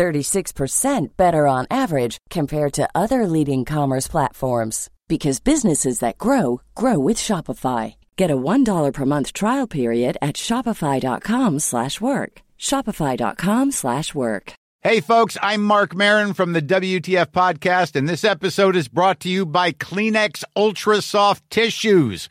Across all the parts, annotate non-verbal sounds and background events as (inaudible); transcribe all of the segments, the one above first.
36% better on average compared to other leading commerce platforms because businesses that grow grow with Shopify. Get a $1 per month trial period at shopify.com/work. shopify.com/work. Hey folks, I'm Marc Maron from the WTF podcast and this episode is brought to you by Kleenex Ultra Soft Tissues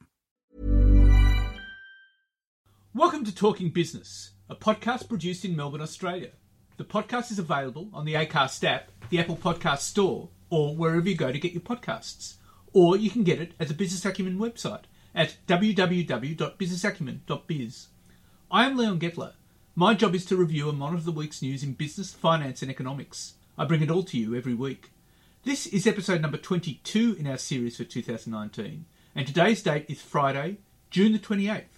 Welcome to Talking Business, a podcast produced in Melbourne, Australia. The podcast is available on the Acast app, the Apple Podcast Store, or wherever you go to get your podcasts. Or you can get it at the Business Acumen website at www.businessacumen.biz. I am Leon Getler. My job is to review and monitor the week's news in business, finance, and economics. I bring it all to you every week. This is episode number 22 in our series for 2019, and today's date is Friday, June the 28th.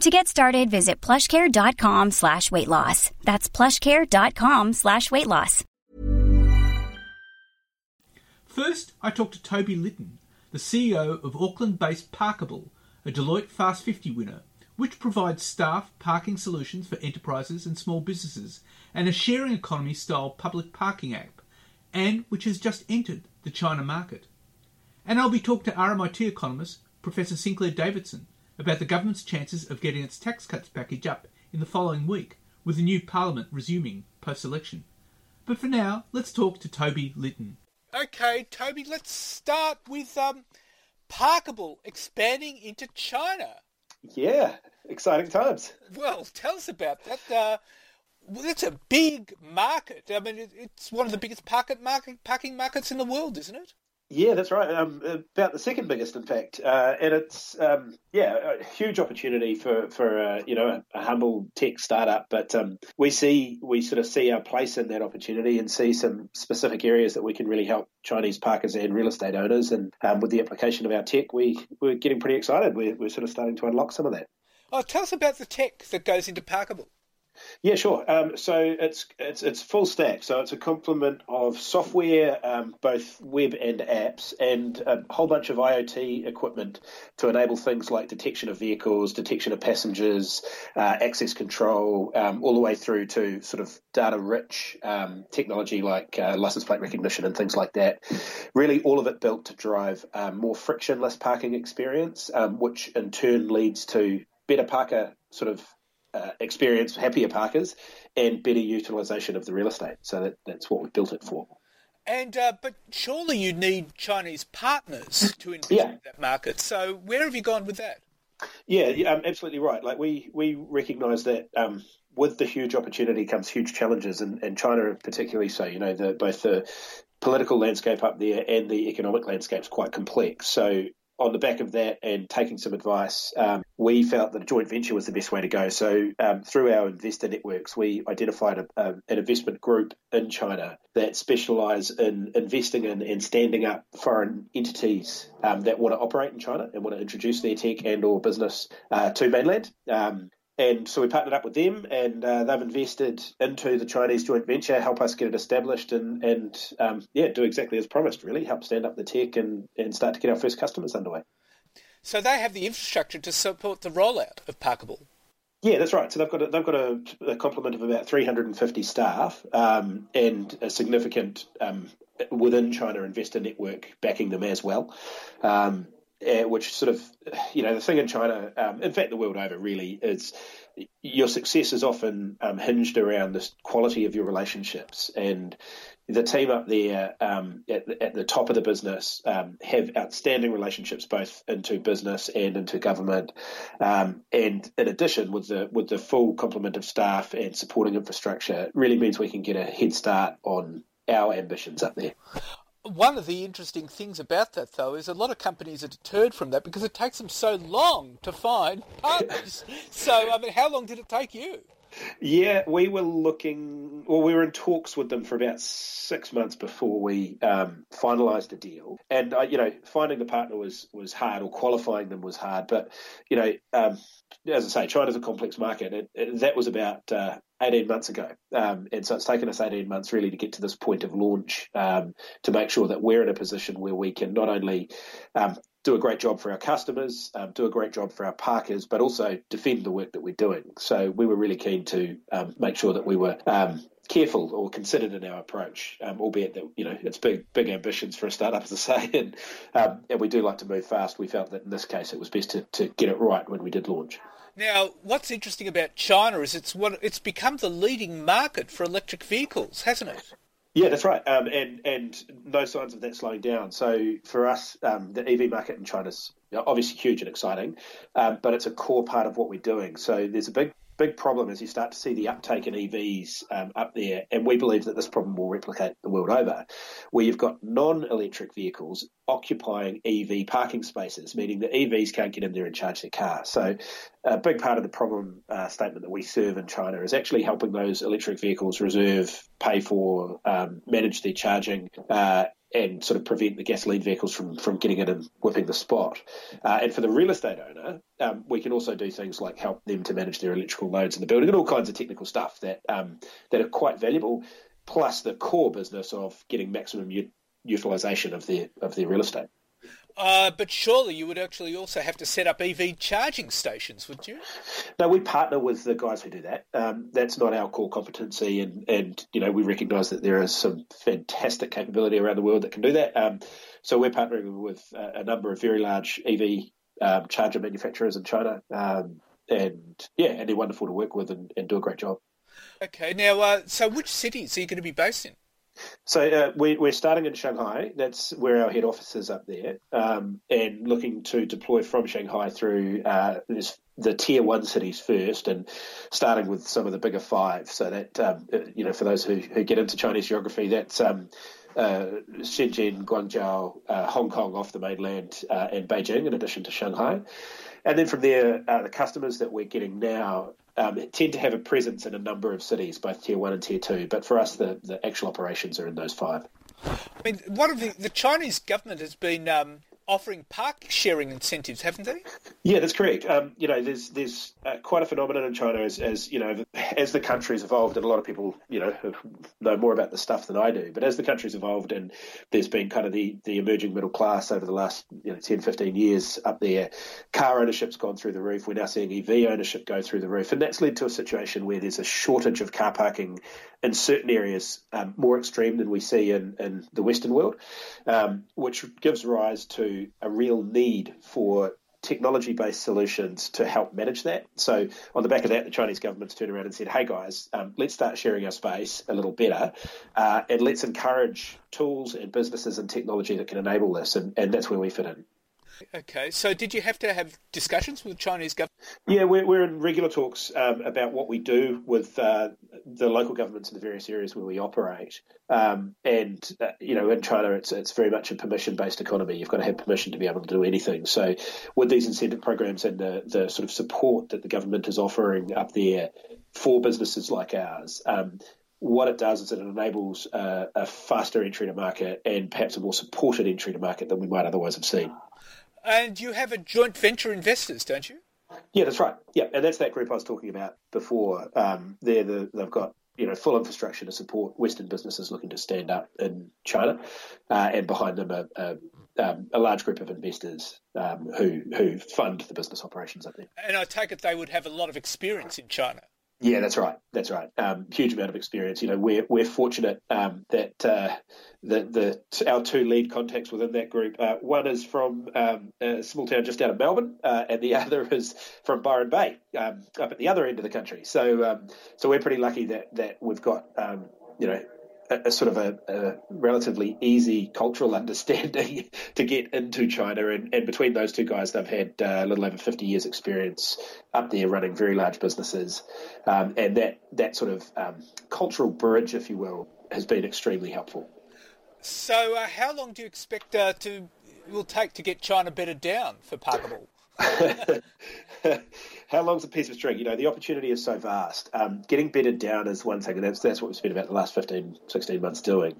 To get started, visit plushcare.com slash weight loss. That's plushcare.com slash weight loss. First, I talked to Toby Littin, the CEO of Auckland-based Parkable, a Deloitte Fast 50 winner, which provides staff parking solutions for enterprises and small businesses and a sharing economy style public parking app, and which has just entered the China market. And I'll be talking to RMIT economist Professor Sinclair Davidson about the government's chances of getting its tax cuts package up in the following week, with the new parliament resuming post election. But for now, let's talk to Toby Littin. Okay, Toby, let's start with um, Parkable expanding into China. Yeah, exciting times. Well, tell us about that. Uh, well, it's a big market. I mean, it's one of the biggest parking markets in the world, isn't it? Yeah, that's right. Um, about the second biggest, in fact, uh, and it's um, yeah a huge opportunity for for uh, you know a, a, humble tech startup. But um, we see we sort of see our place in that opportunity and see some specific areas that we can really help Chinese parkers and real estate owners. And um, with the application of our tech, we we're getting pretty excited. We're, we're sort of starting to unlock some of that. Oh, tell us about the tech that goes into Parkable. Yeah, sure. Um, so it's it's it's full stack. So it's a complement of software, um, both web and apps, and a whole bunch of IoT equipment to enable things like detection of vehicles, detection of passengers, uh, access control, um, all the way through to sort of data-rich um, technology like uh, license plate recognition and things like that. Really, all of it built to drive um, more frictionless parking experience, um, which in turn leads to better parker sort of uh, experience, happier parkers, and better utilisation of the real estate. So that, that's what we built it for. And uh, but surely you need Chinese partners (laughs) to invest yeah. in that market. So where have you gone with that? Yeah, um, absolutely right. Like we we recognise that um, with the huge opportunity comes huge challenges, and, and China particularly so. You know, the, both the political landscape up there and the economic landscape is quite complex. So on the back of that and taking some advice, um, we felt that a joint venture was the best way to go. So um, through our investor networks, we identified a, a, an investment group in China that specialise in investing in and standing up foreign entities um, that want to operate in China and want to introduce their tech and or business uh, to mainland. And so we partnered up with them, and uh, they've invested into the Chinese joint venture, help us get it established, and and um, yeah, do exactly as promised. Really, help stand up the tech and and start to get our first customers underway. So they have the infrastructure to support the rollout of Parkable. Yeah, that's right. So they've got a, they've got a, a complement of about 350 staff um, and a significant um, within China investor network backing them as well. Um, uh, which sort of, you know, the thing in China, um, in fact, the world over, really is your success is often um, hinged around the quality of your relationships. And the team up there um, at, at, the top of the business um, have outstanding relationships both into business and into government. Um, and in addition, with the with the full complement of staff and supporting infrastructure, really means we can get a head start on our ambitions up there. One of the interesting things about that, though, is a lot of companies are deterred from that because it takes them so long to find partners. (laughs) so, I mean, how long did it take you? Yeah, we were looking, well, we were in talks with them for about six months before we um, finalised a deal. And, uh, you know, finding the partner was, was hard or qualifying them was hard. But, you know, um, as I say, China's a complex market. It, it, that was about uh, 18 months ago. Um, and so it's taken us 18 months really to get to this point of launch um, to make sure that we're in a position where we can not only um, do a great job for our customers, um, do a great job for our parkers, but also defend the work that we're doing. So we were really keen to um, make sure that we were um, careful or considered in our approach, um, albeit that you know it's big big ambitions for a startup, as I say, (laughs) and um, and we do like to move fast. We felt that in this case it was best to, to get it right when we did launch. Now, what's interesting about China is it's it's become the leading market for electric vehicles, hasn't it? Yeah, that's right, um, and and no signs of that slowing down. So for us, um, the EV market in China is obviously huge and exciting, um, but it's a core part of what we're doing. So there's a big big problem is you start to see the uptake in EVs um, up there, and we believe that this problem will replicate the world over, where you've got non-electric vehicles occupying EV parking spaces, meaning that EVs can't get in there and charge their car. So a big part of the problem uh, statement that we serve in China is actually helping those electric vehicles reserve, pay for, um, manage their charging, uh, and sort of prevent the gasoline vehicles from, from getting in and whipping the spot. Uh, and for the real estate owner, um, we can also do things like help them to manage their electrical loads in the building and all kinds of technical stuff that um, that are quite valuable. Plus the core business of getting maximum u- utilization of their of their real estate. Uh, but surely you would actually also have to set up EV charging stations, would you? No, we partner with the guys who do that. Um, that's not our core competency, and, and you know we recognise that there is some fantastic capability around the world that can do that. Um, so we're partnering with a, a, number of very large EV um, charger manufacturers in China, um, and yeah, and they're wonderful to work with and, and do a great job. Okay, now, uh, so which cities are you going to be based in? So uh, we, are starting in Shanghai. That's where our head office is up there, um, and looking to deploy from Shanghai through uh, the tier one cities first, and starting with some of the bigger five. So that um, uh, you know, for those who, who get into Chinese geography, that's um, uh, Shenzhen, Guangzhou, uh, Hong Kong off the mainland, uh, and Beijing, in addition to Shanghai. And then from there, the customers that we're getting now um, tend to have a presence in a number of cities, both tier one and tier two. But for us, the, the actual operations are in those five. I mean, one of the, the Chinese government has been um, offering park sharing incentives, haven't they? Yeah, that's correct. Um, you know, there's there's uh, quite a phenomenon in China as, as you know as the country's evolved, and a lot of people you know know more about the stuff than I do. But as the country's evolved, and there's been kind of the, the emerging middle class over the last you know 10, 15 years up there, car ownership's gone through the roof. We're now seeing EV ownership go through the roof, and that's led to a situation where there's a shortage of car parking in certain areas, um, more extreme than we see in, in the Western world, um, which gives rise to a real need for technology based solutions to help manage that. So, on the back of that, the Chinese government's turned around and said, hey guys, um, let's start sharing our space a little better uh, and let's encourage tools and businesses and technology that can enable this. And, and that's where we fit in. Okay, so did you have to have discussions with Chinese government? Yeah, we're, we're in regular talks um, about what we do with uh, the local governments in the various areas where we operate. Um, and, uh, you know, in China, it's, it's very much a permission based economy. You've got to have permission to be able to do anything. So, with these incentive programs and the, the sort of support that the government is offering up there for businesses like ours, um, what it does is it enables a, a faster entry to market and perhaps a more supported entry to market than we might otherwise have seen. And you have a joint venture investors, don't you? Yeah, that's right. Yeah, and that's that group I was talking about before. Um, they're the, they've got you know full infrastructure to support Western businesses looking to stand up in China, uh, and behind them a, a, um, a, large group of investors um, who who fund the business operations up there. And I take it they would have a lot of experience in China. Yeah, that's right. That's right. Um, huge amount of experience. You know, we're we're fortunate um, that uh, the the our two lead contacts within that group. Uh, one is from um, a small town just out of Melbourne, uh, and the (laughs) other is from Byron Bay, um, up at the other end of the country. So um, so we're pretty lucky that that we've got um, you know a, a sort of a, a, relatively easy cultural understanding (laughs) to get into China. And, and between those two guys, they've had uh, a little over 50 years' experience up there running very large businesses. Um, and that, that sort of um, cultural bridge, if you will, has been extremely helpful. So, uh, how long do you expect uh, to will take to get China bedded down for Parkable? (laughs) how long's a piece of string? You know, the opportunity is so vast. Um, getting bedded down is one thing, and that's that's what we've spent about the last 15, 16 months doing.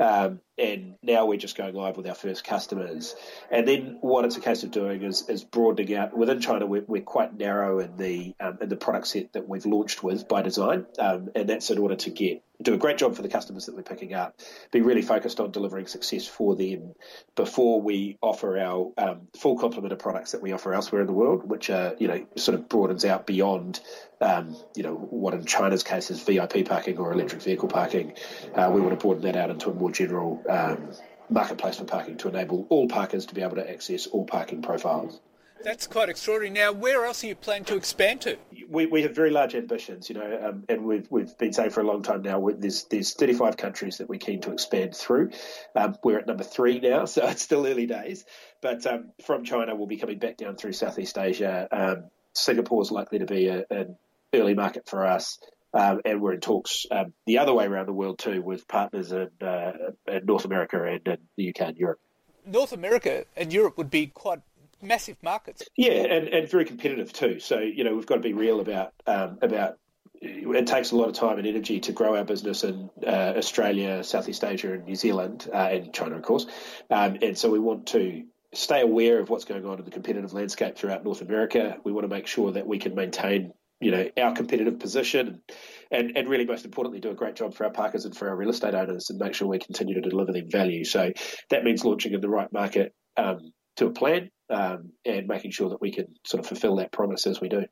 Um, and now we're just going live with our first customers. And then what it's a case of doing is, is broadening out. Within China, we're, we're quite narrow in the um, in the product set that we've launched with by design, um, and that's in order to get do a great job for the customers that we're picking up, be really focused on delivering success for them before we offer our um, full complement of products that we offer elsewhere in the world, which are, you know, sort of broadens out beyond, um, you know, what in China's case is VIP parking or electric vehicle parking. Uh, we want to broaden that out into a more general um, marketplace for parking to enable all parkers to be able to access all parking profiles. That's quite extraordinary. Now, where else are you planning to expand to? We, we have very large ambitions, you know, um, and we've we've been saying for a long time now. There's there's 35 countries that we're keen to expand through. Um, we're at number three now, (laughs) so it's still early days. But um, from China, we'll be coming back down through Southeast Asia. Um, Singapore is likely to be a, an early market for us. Um, and we're in talks um, the other way around the world too with partners in, uh, in North America and in the UK and Europe. North America and Europe would be quite massive markets. Yeah, and, and very competitive too. So you know we've got to be real about um, about. It takes a lot of time and energy to grow our business in uh, Australia, Southeast Asia, and New Zealand, uh, and China, of course. Um, and so we want to stay aware of what's going on in the competitive landscape throughout North America. We want to make sure that we can maintain, you know, our competitive position, and and really most importantly, do a great job for our parkers and for our real estate owners, and make sure we continue to deliver them value. So that means launching in the right market um, to a plan um, and making sure that we can sort of fulfil that promise as we do.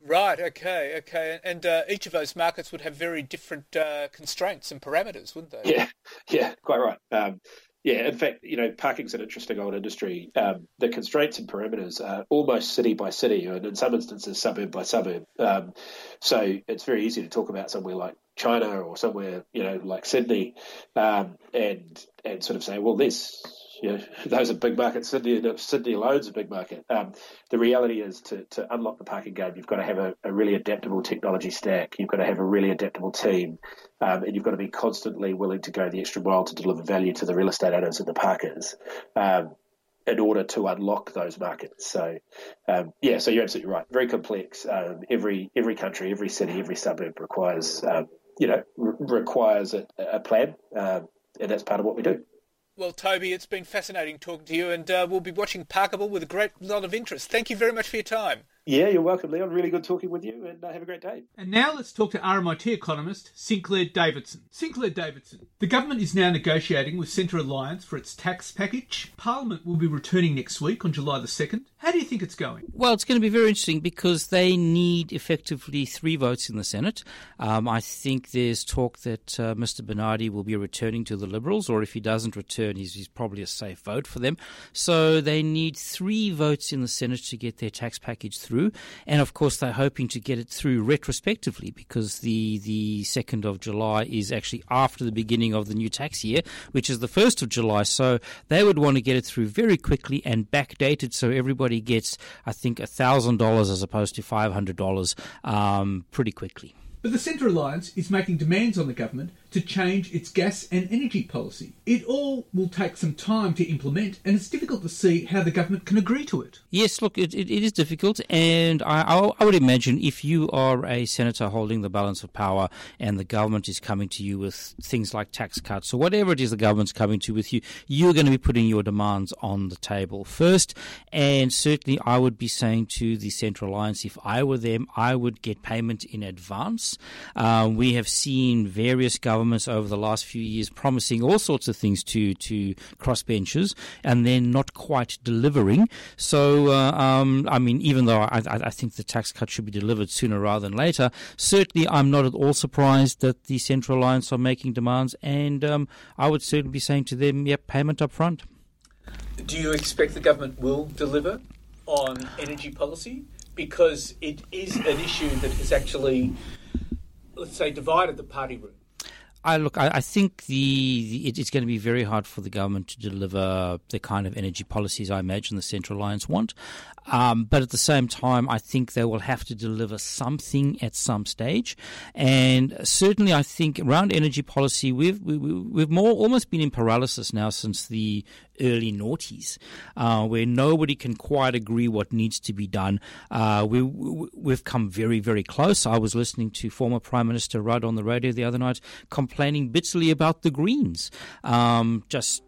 Right. Okay. Okay. And uh, each of those markets would have very different uh, constraints and parameters, wouldn't they? Yeah. (laughs) Yeah. Quite right. Um, yeah. In fact, you know, parking's an interesting old industry. Um, the constraints and parameters are almost city by city, and in some instances, suburb by suburb. Um, so it's very easy to talk about somewhere like China or somewhere, you know, like Sydney, um, and and sort of say, well, this know, those are big markets. Sydney, Sydney alone is a big market. Um, the reality is to, to unlock the parking game, you've got to have a, a, really adaptable technology stack. You've got to have a really adaptable team, um, and you've got to be constantly willing to go the extra mile to deliver value to the real estate owners and the parkers. Um, in order to unlock those markets, so um, yeah, so you're absolutely right. Very complex. Um, every every country, every city, every suburb requires um, you know re- requires a, a plan, and that's part of what we do. Well, Toby, it's been fascinating talking to you, and uh, we'll be watching Parkable with a great lot of interest. Thank you very much for your time. Yeah, you're welcome, Leon. Really good talking with you, and uh, have a great day. And now let's talk to RMIT economist Sinclair Davidson. Sinclair Davidson, the government is now negotiating with Centre Alliance for its tax package. Parliament will be returning next week on July the 2nd. How do you think it's going? Well, it's going to be very interesting because they need effectively three votes in the Senate. Um, I think there's talk that uh, Mr. Bernardi will be returning to the Liberals, or if he doesn't return, he's, he's probably a safe vote for them. So they need three votes in the Senate to get their tax package through through, and of course they're hoping to get it through retrospectively because the the second of July is actually after the beginning of the new tax year, which is the first of July. So they would want to get it through very quickly and backdated so everybody gets, I think, thousand dollars as opposed to five hundred dollars um, pretty quickly. But the Centre Alliance is making demands on the government to change its gas and energy policy. It all will take some time to implement, and it's difficult to see how the government can agree to it. Yes, look, it, it, is difficult, and I, I, would imagine if you are a senator holding the balance of power and the government is coming to you with things like tax cuts or whatever it is the government's coming to with you, you're going to be putting your demands on the table first. And certainly, I would be saying to the Central Alliance, if I were them, I would get payment in advance. Uh, we have seen various governments governments over the last few years promising all sorts of things to, to crossbenchers and then not quite delivering. So, uh, um, I mean, even though I, I, think the tax cut should be delivered sooner rather than later, certainly I'm not at all surprised that the Central Alliance are making demands, and um, I would certainly be saying to them, yep, payment up front. Do you expect the government will deliver on energy policy? Because it is an issue that has actually, let's say, divided the party room. I look. I, I think the, the it, it's going to be very hard for the government to deliver the kind of energy policies I imagine the Centre Alliance want. Um, but at the same time, I think they will have to deliver something at some stage. And certainly, I think around energy policy, we've we, we've more almost been in paralysis now since the early noughties, uh, where nobody can quite agree what needs to be done. Uh, we, we've come very, very close. I was listening to former Prime Minister Rudd on the radio the other night complaining bitterly about the Greens. Um, just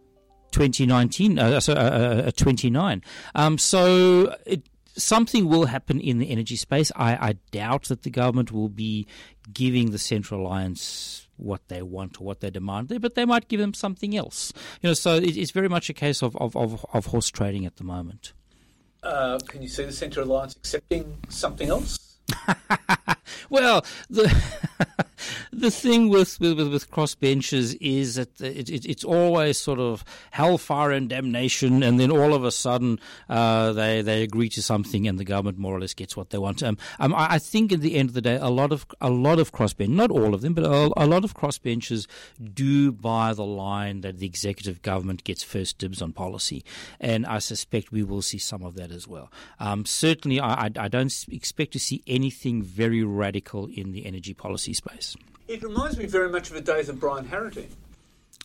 2019, uh, so, uh, uh, 29. Um, so it, something will happen in the energy space. I, I, doubt that the government will be giving the Central Alliance what they want or what they demand there, but they might give them something else. You know, so it, it's very much a case of, of, of, of horse trading at the moment. Uh, can you see the Central Alliance accepting something else? (laughs) (laughs) well, the (laughs) the thing with with, with crossbenchers is that it, it, it's always sort of hellfire and damnation, and then all of a sudden uh, they they agree to something, and the government more or less gets what they want. Um, um, I, I, think at the end of the day, a lot of a lot of crossbench, not all of them, but a, a lot of crossbenchers do buy the line that the executive government gets first dibs on policy, and I suspect we will see some of that as well. Um, certainly, I, I, I don't expect to see anything very radical in the energy policy space. It reminds me very much of the days of Brian Harradine.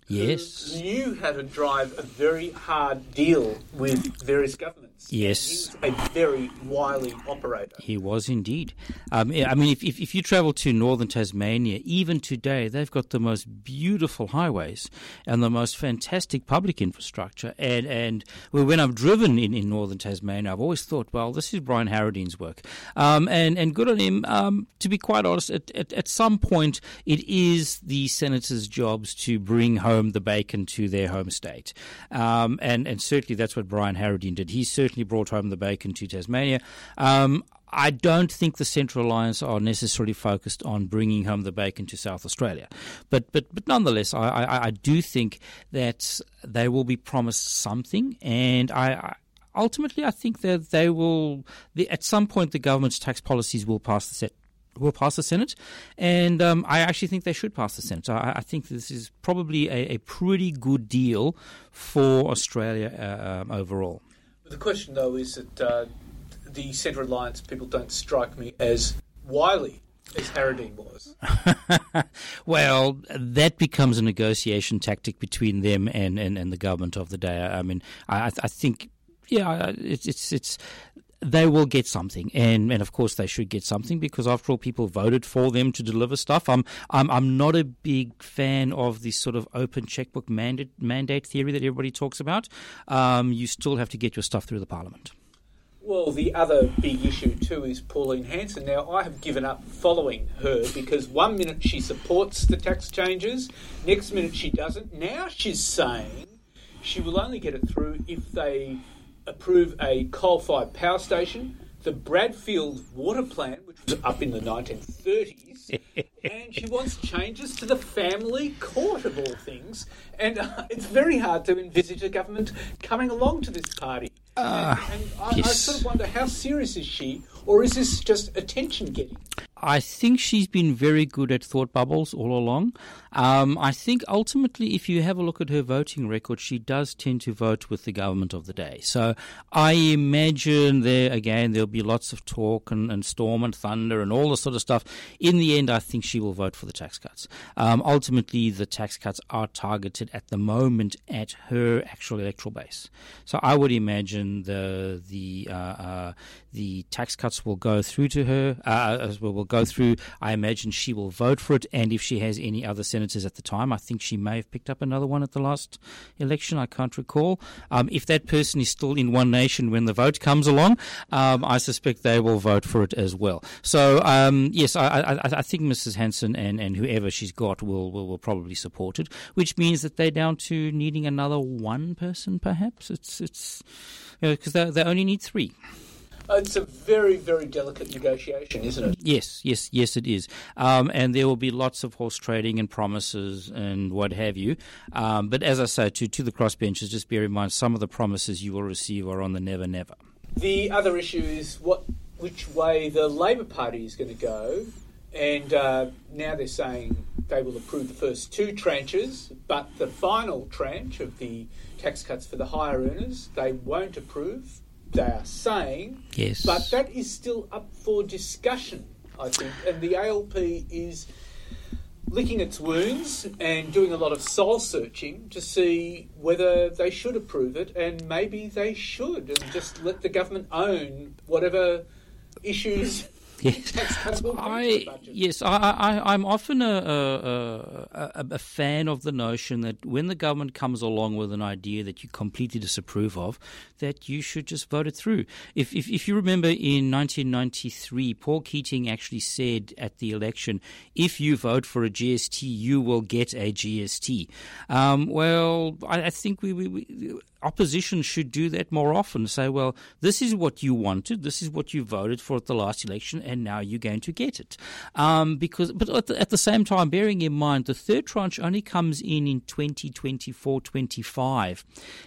Yes. You knew how to drive a very hard deal with various governments. Yes. He was a very wily operator. He was indeed. Um, I mean, if, if, if, you travel to northern Tasmania, even today, they've got the most beautiful highways and the most fantastic public infrastructure. And, and when I've driven in, in northern Tasmania, I've always thought, well, this is Brian Harradine's work. Um, and, and good on him. Um, to be quite honest, at, at, at some point, it is the senators' jobs to bring home the bacon to their home state. Um, and, and certainly that's what Brian Harradine did. He certainly certainly brought home the bacon to Tasmania. Um, I don't think the Central Alliance are necessarily focused on bringing home the bacon to South Australia, but but but nonetheless, I, I, I do think that they will be promised something, and I, I ultimately I think that they will. The, at some point, the government's tax policies will pass the set will pass the Senate, and um, I actually think they should pass the Senate. I, I think this is probably a, a, pretty good deal for Australia uh, um, overall. The question, though, is that uh, the Centre Alliance people don't strike me as wily as Harradine was. (laughs) well, that becomes a negotiation tactic between them and, and, and the government of the day. I mean, I, I think, yeah, it's it's it's they will get something, and, and of course they should get something because after all, people voted for them to deliver stuff. I'm I'm I'm not a big fan of this sort of open checkbook mandate mandate theory that everybody talks about. Um, you still have to get your stuff through the parliament. Well, the other big issue too is Pauline Hanson. Now, I have given up following her because one minute she supports the tax changes, next minute she doesn't. Now she's saying she will only get it through if they approve a coal fired power station, the Bradfield water plant, which was up in the 1930s, (laughs) and she wants changes to the family court of all things. And uh, it's very hard to envisage a government coming along to this party. Uh, and, and I, yes. I, sort of wonder how serious is she, or is this just attention getting? I think she's been very good at thought bubbles all along. Um, I think ultimately, if you have a look at her voting record, she does tend to vote with the government of the day. So I imagine there, again, there'll be lots of talk and, and storm and thunder and all this sort of stuff. In the end, I think she will vote for the tax cuts. Um, ultimately, the tax cuts are targeted at the moment at her actual electoral base. So I would imagine the the uh, uh, the tax cuts will go through to her, uh, as well, will go through. I imagine she will vote for it, and if she has any other senators at the time, I think she may have picked up another one at the last election. I can't recall. Um, if that person is still in One Nation when the vote comes along, um, I suspect they will vote for it as well. So um, yes, I, I, I, think Mrs. Hanson and, and whoever she's got will, will, will probably support it, which means that they're down to needing another one person, perhaps. It's it's because you know, they, they only need three. It's a very, very delicate negotiation, isn't it? Yes, yes, yes, it is. Um, and there will be lots of horse trading and promises and what have you. Um, but as I say, to, to the crossbenchers, just bear in mind some of the promises you will receive are on the never, never. The other issue is what, which way the Labor Party is going to go. And uh, now they're saying they will approve the first two tranches, but the final tranche of the tax cuts for the higher earners, they won't approve they are saying. Yes. But that is still up for discussion, I think. And the ALP is licking its wounds and doing a lot of soul searching to see whether they should approve it, and maybe they should, and just let the government own whatever issues (laughs) Yes, I yes I, I I'm often a, a, a, a fan of the notion that when the government comes along with an idea that you completely disapprove of, that you should just vote it through. If if, if you remember in 1993, Paul Keating actually said at the election, if you vote for a GST, you will get a GST. Um, well, I, I think we, we, we opposition should do that more often. Say, well, this is what you wanted, this is what you voted for at the last election, and now you're going to get it. Um, because, but at the, at the, same time, bearing in mind the third tranche only comes in in 2024 25.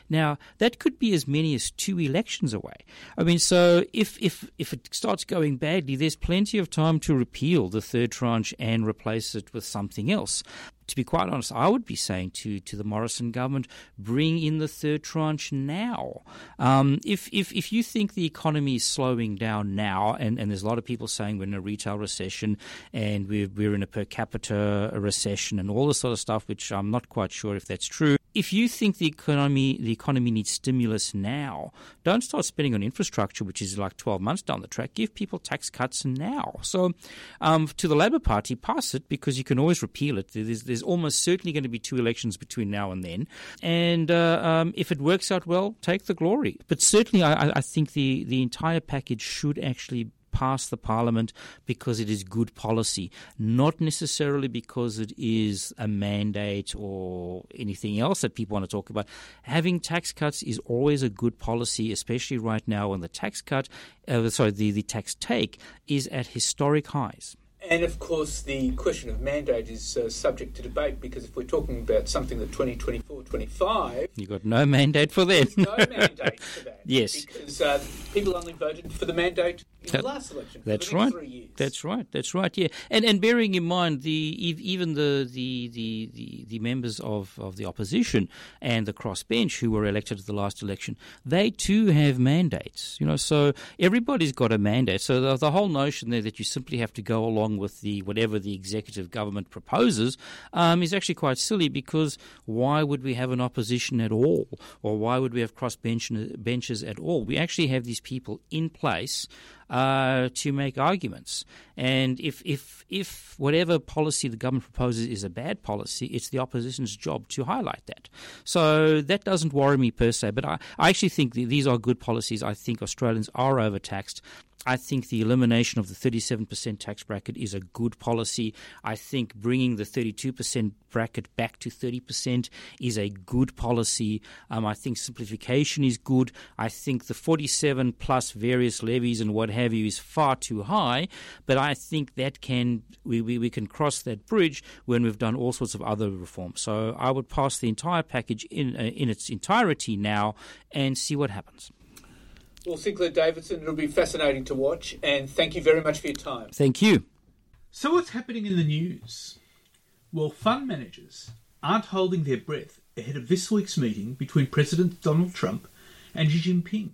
Now, that could be as many as two elections away. I mean, so if, if, if it starts going badly, there's plenty of time to repeal the third tranche and replace it with something else to be quite honest, I would be saying to, to the Morrison government, bring in the third tranche now. Um, if, if, if you think the economy is slowing down now, and, and there's a lot of people saying we're in a retail recession and we're, we're in a per capita recession and all this sort of stuff, which I'm not quite sure if that's true. If you think the economy the economy needs stimulus now, don't start spending on infrastructure, which is like 12 months down the track. Give people tax cuts now. So, um, to the Labor Party, pass it because you can always repeal it. There's, there's there's almost certainly going to be two elections between now and then. And uh, um, if it works out well, take the glory. But certainly, I, I think the, the entire package should actually pass the parliament because it is good policy, not necessarily because it is a mandate or anything else that people want to talk about. Having tax cuts is always a good policy, especially right now when the tax cut, uh, sorry, the, the tax take is at historic highs. And of course, the question of mandate is uh, subject to debate because if we're talking about something that 2024 25. You've got no mandate for that. no mandate for that. (laughs) Yes. Because uh, people only voted for the mandate in that, the last election. that's right. That's right. That's right. Yeah. And and bearing in mind the even the the, the, the, the members of, of the opposition and the crossbench who were elected at the last election, they too have mandates. You know, so everybody's got a mandate. So the, the whole notion there that you simply have to go along with the whatever the executive government proposes um, is actually quite silly because why would we have an opposition at all, or why would we have cross benches at all? We actually have these people in place uh, to make arguments. And if, if, if whatever policy the government proposes is a bad policy, it's the opposition's job to highlight that. So that doesn't worry me per se, but I, I actually think these are good policies. I think Australians are overtaxed. I think the elimination of the 37% tax bracket is a good policy. I think bringing the 32% bracket back to 30% is a good policy. Um, I think simplification is good. I think the 47 plus various levies and what have you is far too high, but I think that can we, we, we can cross that bridge when we've done all sorts of other reforms. So I would pass the entire package in uh, in its entirety now and see what happens. Well, Sinclair Davidson, it'll be fascinating to watch, and thank you very much for your time. Thank you. So, what's happening in the news? Well, fund managers aren't holding their breath ahead of this week's meeting between President Donald Trump and Xi Jinping,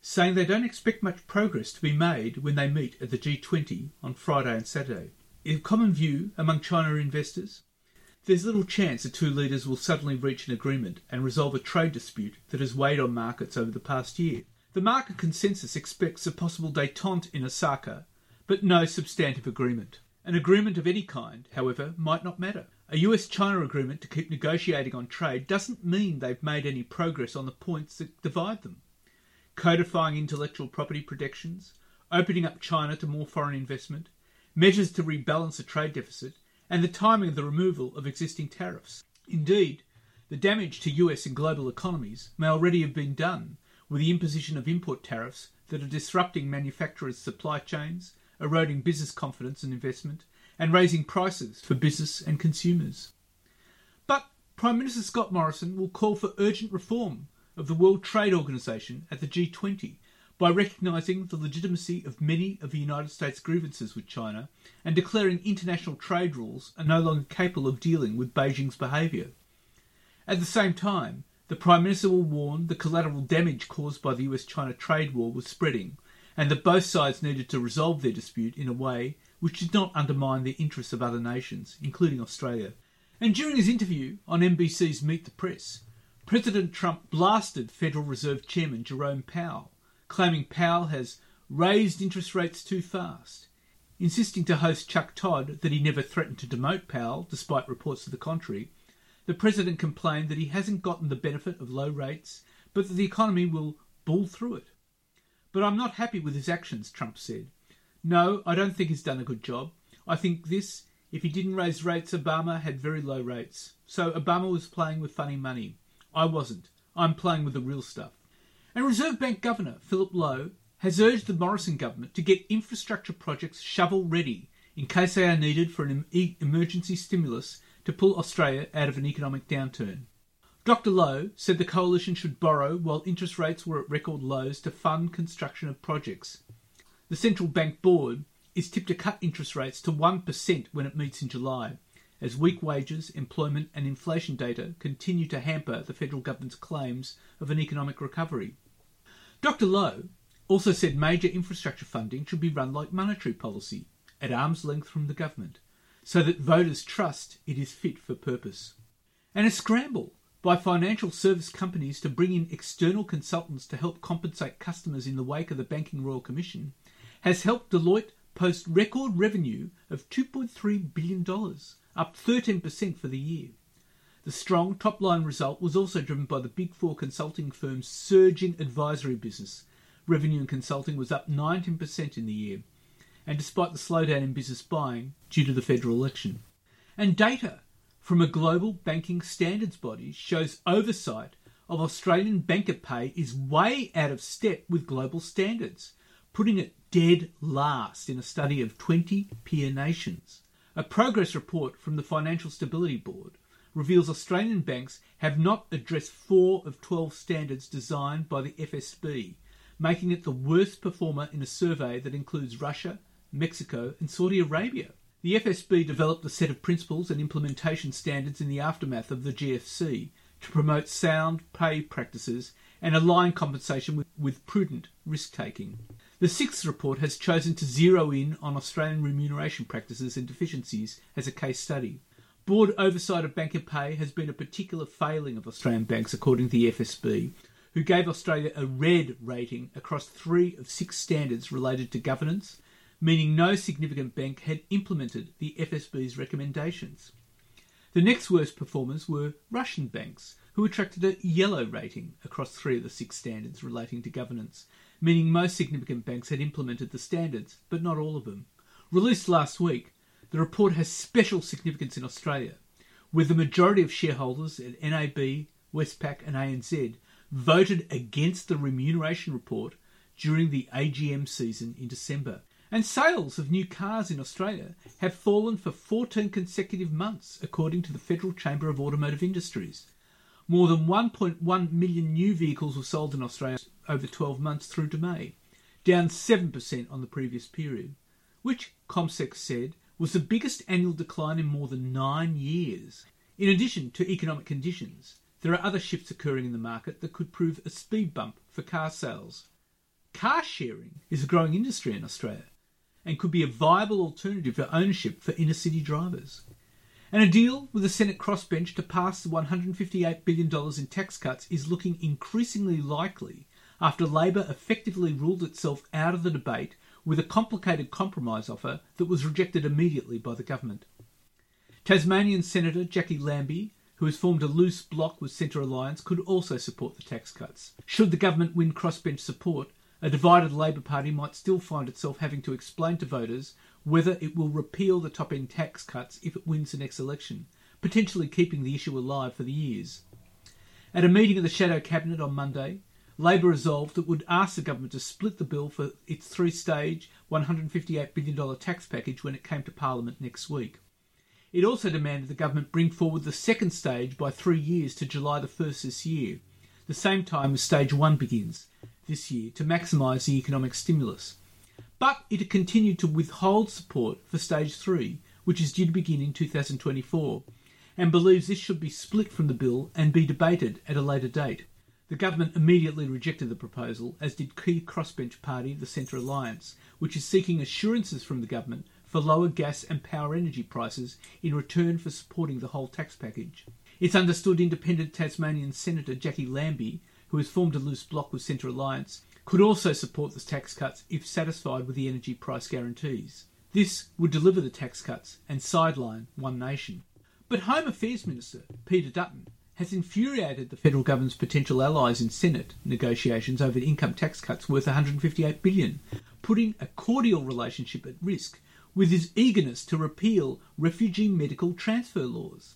saying they don't expect much progress to be made when they meet at the G20 on Friday and Saturday. In common view among China investors, there's little chance the two leaders will suddenly reach an agreement and resolve a trade dispute that has weighed on markets over the past year. The market consensus expects a possible detente in Osaka, but no substantive agreement. An agreement of any kind, however, might not matter. A US China agreement to keep negotiating on trade doesn't mean they've made any progress on the points that divide them. Codifying intellectual property protections, opening up China to more foreign investment, measures to rebalance the trade deficit, and the timing of the removal of existing tariffs. Indeed, the damage to US and global economies may already have been done with the imposition of import tariffs that are disrupting manufacturers' supply chains, eroding business confidence and investment, and raising prices for business and consumers. But Prime Minister Scott Morrison will call for urgent reform of the World Trade Organization at the G20 by recognising the legitimacy of many of the United States' grievances with China and declaring international trade rules are no longer capable of dealing with Beijing's behaviour. At the same time, the Prime Minister will warn the collateral damage caused by the US China trade war was spreading and that both sides needed to resolve their dispute in a way which did not undermine the interests of other nations, including Australia. And during his interview on NBC's Meet the Press, President Trump blasted Federal Reserve Chairman Jerome Powell, claiming Powell has raised interest rates too fast. Insisting to host Chuck Todd that he never threatened to demote Powell, despite reports to the contrary, the president complained that he hasn't gotten the benefit of low rates, but that the economy will bull through it. But I'm not happy with his actions, Trump said. No, I don't think he's done a good job. I think this, if he didn't raise rates, Obama had very low rates. So Obama was playing with funny money. I wasn't. I'm playing with the real stuff. And Reserve Bank Governor Philip Lowe has urged the Morrison government to get infrastructure projects shovel ready in case they are needed for an emergency stimulus to pull Australia out of an economic downturn. Dr. Lowe said the coalition should borrow while interest rates were at record lows to fund construction of projects. The central bank board is tipped to cut interest rates to 1% when it meets in July, as weak wages, employment, and inflation data continue to hamper the federal government's claims of an economic recovery. Dr. Lowe also said major infrastructure funding should be run like monetary policy, at arm's length from the government, so that voters trust it is fit for purpose. And a scramble by financial service companies to bring in external consultants to help compensate customers in the wake of the Banking Royal Commission has helped Deloitte post record revenue of $2.3 billion, up 13% for the year. The strong top line result was also driven by the Big Four consulting firm's surging advisory business. Revenue and consulting was up 19% in the year, and despite the slowdown in business buying due to the federal election. And data from a global banking standards body shows oversight of Australian banker pay is way out of step with global standards, putting it dead last in a study of 20 peer nations. A progress report from the Financial Stability Board reveals Australian banks have not addressed four of 12 standards designed by the FSB, making it the worst performer in a survey that includes Russia, Mexico, and Saudi Arabia. The FSB developed a set of principles and implementation standards in the aftermath of the GFC to promote sound pay practices and align compensation with, with prudent risk taking. The sixth report has chosen to zero in on Australian remuneration practices and deficiencies as a case study. Board oversight of banker pay has been a particular failing of Australian banks, according to the FSB, who gave Australia a red rating across three of six standards related to governance, meaning no significant bank had implemented the FSB's recommendations. The next worst performers were Russian banks, who attracted a yellow rating across three of the six standards relating to governance, meaning most significant banks had implemented the standards, but not all of them. Released last week, the report has special significance in Australia, with the majority of shareholders at NAB, Westpac, and ANZ voted against the remuneration report during the AGM season in December, and sales of new cars in Australia have fallen for 14 consecutive months, according to the Federal Chamber of Automotive Industries. More than 1.1 million new vehicles were sold in Australia over 12 months through to May, down 7% on the previous period, which, CommSec said, was the biggest annual decline in more than nine years. In addition to economic conditions, there are other shifts occurring in the market that could prove a speed bump for car sales. Car sharing is a growing industry in Australia and could be a viable alternative for ownership for inner city drivers. And a deal with the Senate crossbench to pass the $158 billion in tax cuts is looking increasingly likely after Labor effectively ruled itself out of the debate with a complicated compromise offer that was rejected immediately by the government. Tasmanian Senator Jackie Lambie, who has formed a loose bloc with Centre Alliance, could also support the tax cuts. Should the government win crossbench support, a divided Labor Party might still find itself having to explain to voters whether it will repeal the top end tax cuts if it wins the next election, potentially keeping the issue alive for the years. At a meeting of the Shadow Cabinet on Monday, Labor resolved it would ask the government to split the bill for its three stage $158 billion tax package when it came to Parliament next week. It also demanded the government bring forward the second stage by three years to July the 1st this year, the same time as stage one begins this year, to maximise the economic stimulus. But it continued to withhold support for stage three, which is due to begin in 2024, and believes this should be split from the bill and be debated at a later date. The government immediately rejected the proposal, as did key crossbench party, the Centre Alliance, which is seeking assurances from the government for lower gas and power energy prices in return for supporting the whole tax package. It's understood independent Tasmanian Senator Jackie Lambie, who has formed a loose bloc with Centre Alliance, could also support the tax cuts if satisfied with the energy price guarantees. This would deliver the tax cuts and sideline One Nation. But Home Affairs Minister Peter Dutton has infuriated the federal government's potential allies in Senate negotiations over income tax cuts worth 158 billion, putting a cordial relationship at risk with his eagerness to repeal refugee medical transfer laws.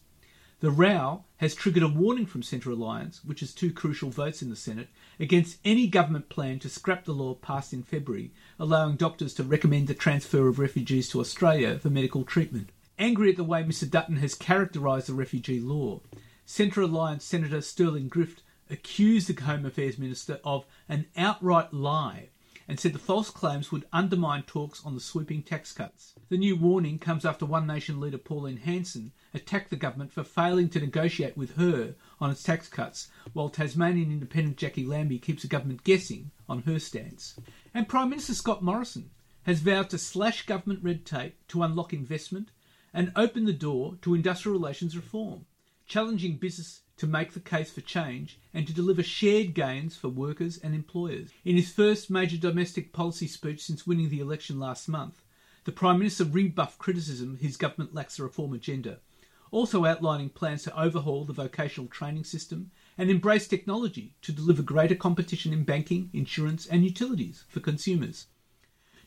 The row has triggered a warning from Centre Alliance, which has two crucial votes in the Senate, against any government plan to scrap the law passed in February, allowing doctors to recommend the transfer of refugees to Australia for medical treatment. Angry at the way Mr Dutton has characterised the refugee law, Centre Alliance Senator Stirling Griff accused the Home Affairs Minister of an outright lie and said the false claims would undermine talks on the sweeping tax cuts. The new warning comes after One Nation leader Pauline Hanson attacked the government for failing to negotiate with her on its tax cuts, while Tasmanian independent Jackie Lambie keeps the government guessing on her stance. And Prime Minister Scott Morrison has vowed to slash government red tape to unlock investment and open the door to industrial relations reform challenging business to make the case for change and to deliver shared gains for workers and employers. In his first major domestic policy speech since winning the election last month, the Prime Minister rebuffed criticism his government lacks a reform agenda, also outlining plans to overhaul the vocational training system and embrace technology to deliver greater competition in banking, insurance, and utilities for consumers.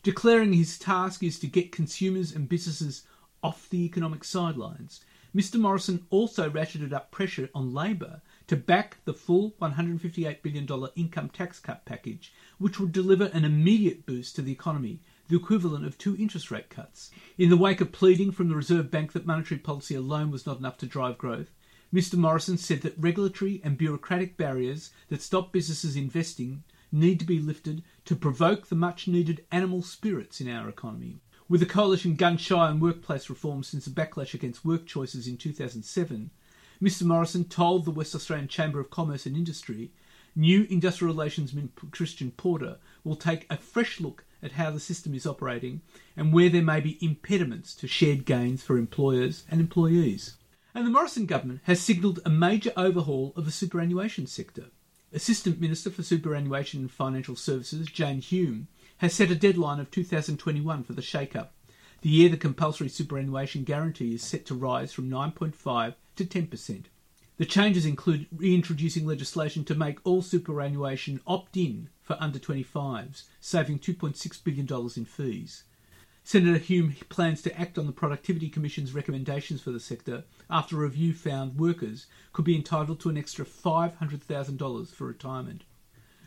Declaring his task is to get consumers and businesses off the economic sidelines Mr Morrison also ratcheted up pressure on Labor to back the full $158 billion income tax cut package, which would deliver an immediate boost to the economy, the equivalent of two interest rate cuts. In the wake of pleading from the Reserve Bank that monetary policy alone was not enough to drive growth, Mr Morrison said that regulatory and bureaucratic barriers that stop businesses investing need to be lifted to provoke the much needed animal spirits in our economy. With the coalition gun shy on workplace reform since the backlash against work choices in 2007, Mr Morrison told the West Australian Chamber of Commerce and Industry new industrial relations minister Christian Porter will take a fresh look at how the system is operating and where there may be impediments to shared gains for employers and employees. And the Morrison government has signalled a major overhaul of the superannuation sector. Assistant Minister for Superannuation and Financial Services, Jane Hume, has set a deadline of 2021 for the shake-up, the year the compulsory superannuation guarantee is set to rise from 9.5 to 10%. The changes include reintroducing legislation to make all superannuation opt in for under 25s, saving $2.6 billion in fees. Senator Hume plans to act on the Productivity Commission's recommendations for the sector after a review found workers could be entitled to an extra $500,000 for retirement.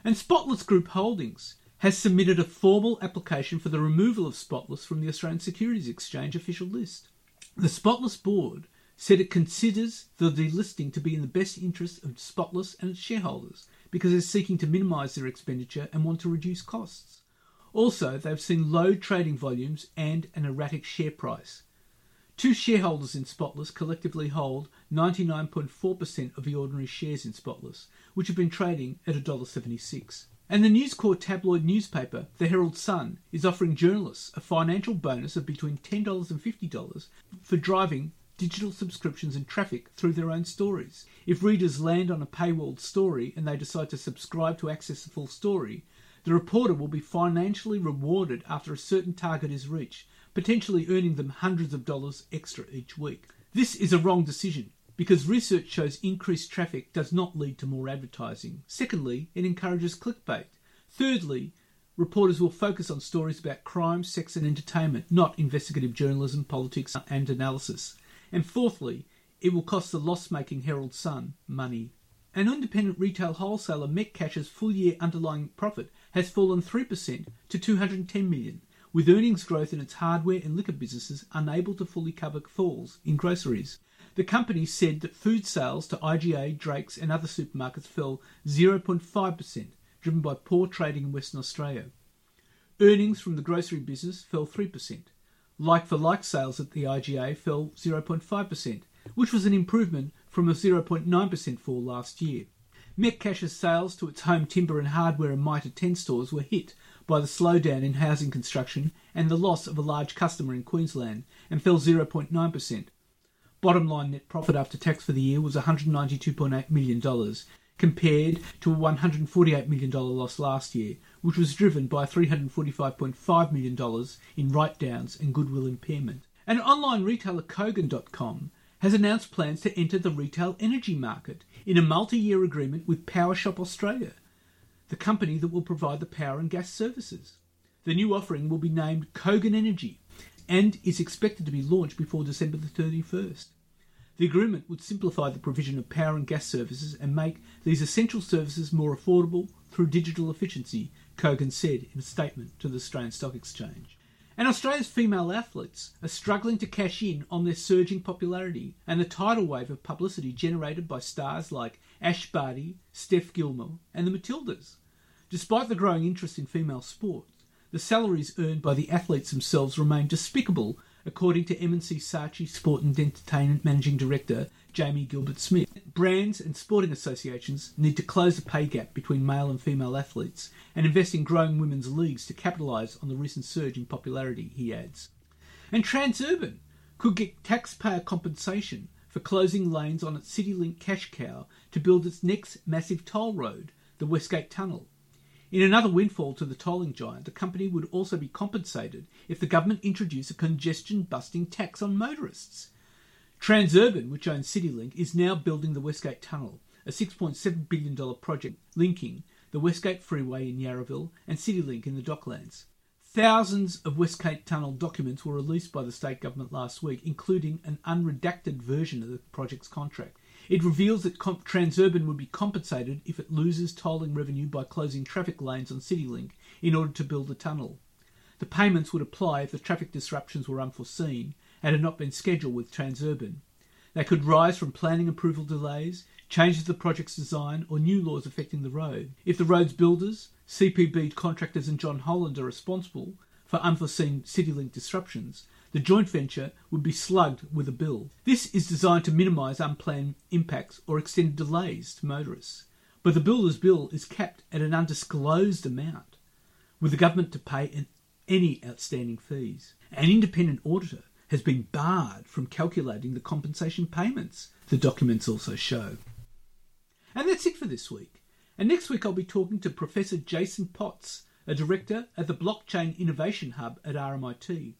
And Spotless Group Holdings has submitted a formal application for the removal of Spotless from the Australian Securities Exchange official list. The Spotless board said it considers the delisting to be in the best interest of Spotless and its shareholders because it's seeking to minimise their expenditure and want to reduce costs. Also, they've seen low trading volumes and an erratic share price. Two shareholders in Spotless collectively hold 99.4% of the ordinary shares in Spotless, which have been trading at $1.76. And the News Corp tabloid newspaper, the Herald Sun, is offering journalists a financial bonus of between $10 and $50 for driving digital subscriptions and traffic through their own stories. If readers land on a paywalled story and they decide to subscribe to access the full story, the reporter will be financially rewarded after a certain target is reached, potentially earning them hundreds of dollars extra each week. This is a wrong decision because research shows increased traffic does not lead to more advertising. Secondly, it encourages clickbait. Thirdly, reporters will focus on stories about crime, sex, and entertainment, not investigative journalism, politics, and analysis. And fourthly, it will cost the loss making Herald Sun money. An independent retail wholesaler, Metcash's full year underlying profit has fallen 3% to 210 million, with earnings growth in its hardware and liquor businesses unable to fully cover falls in groceries. The company said that food sales to IGA, Drake's, and other supermarkets fell 0.5%, driven by poor trading in Western Australia. Earnings from the grocery business fell 3%. Like for like sales at the IGA fell 0.5%, which was an improvement from a 0.9% fall last year. Metcash's sales to its home timber and hardware and Mitre 10 stores were hit by the slowdown in housing construction and the loss of a large customer in Queensland and fell 0.9%. Bottom line net profit after tax for the year was $192.8 million, compared to a $148 million loss last year, which was driven by $345.5 million in write downs and goodwill impairment. And online retailer Kogan.com has announced plans to enter the retail energy market in a multi year agreement with PowerShop Australia, the company that will provide the power and gas services. The new offering will be named Kogan Energy and is expected to be launched before December the 31st. The agreement would simplify the provision of power and gas services and make these essential services more affordable through digital efficiency, Kogan said in a statement to the Australian Stock Exchange. And Australia's female athletes are struggling to cash in on their surging popularity and the tidal wave of publicity generated by stars like Ash Barty, Steph Gilmore, and the Matildas. Despite the growing interest in female sport, the salaries earned by the athletes themselves remain despicable, according to M&C Saatchi Sport and Entertainment Managing Director Jamie Gilbert Smith. Brands and sporting associations need to close the pay gap between male and female athletes and invest in growing women's leagues to capitalise on the recent surge in popularity, he adds. And Transurban could get taxpayer compensation for closing lanes on its CityLink cash cow to build its next massive toll road, the Westgate Tunnel. In another windfall to the tolling giant, the company would also be compensated if the government introduced a congestion busting tax on motorists. Transurban, which owns CityLink, is now building the Westgate Tunnel, a $6.7 billion project linking the Westgate Freeway in Yarraville and CityLink in the Docklands. Thousands of Westgate Tunnel documents were released by the state government last week, including an unredacted version of the project's contract. It reveals that Transurban would be compensated if it loses tolling revenue by closing traffic lanes on CityLink in order to build the tunnel. The payments would apply if the traffic disruptions were unforeseen and had not been scheduled with Transurban. They could rise from planning approval delays, changes to the project's design, or new laws affecting the road. If the road's builders, CPB contractors, and John Holland are responsible for unforeseen CityLink disruptions, the joint venture would be slugged with a bill. This is designed to minimise unplanned impacts or extended delays to motorists. But the builder's bill is capped at an undisclosed amount, with the government to pay any outstanding fees. An independent auditor has been barred from calculating the compensation payments, the documents also show. And that's it for this week. And next week I'll be talking to Professor Jason Potts, a director at the Blockchain Innovation Hub at RMIT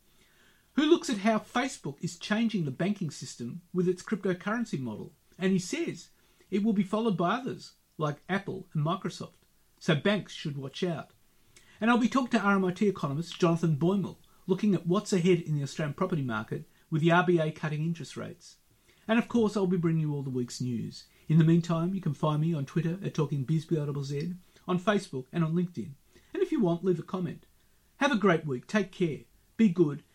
who looks at how Facebook is changing the banking system with its cryptocurrency model. And he says it will be followed by others like Apple and Microsoft. So banks should watch out. And I'll be talking to RMIT economist Jonathan Boymel, looking at what's ahead in the Australian property market with the RBA cutting interest rates. And of course, I'll be bringing you all the week's news. In the meantime, you can find me on Twitter at TalkingBizBLZ, on Facebook, and on LinkedIn. And if you want, leave a comment. Have a great week. Take care. Be good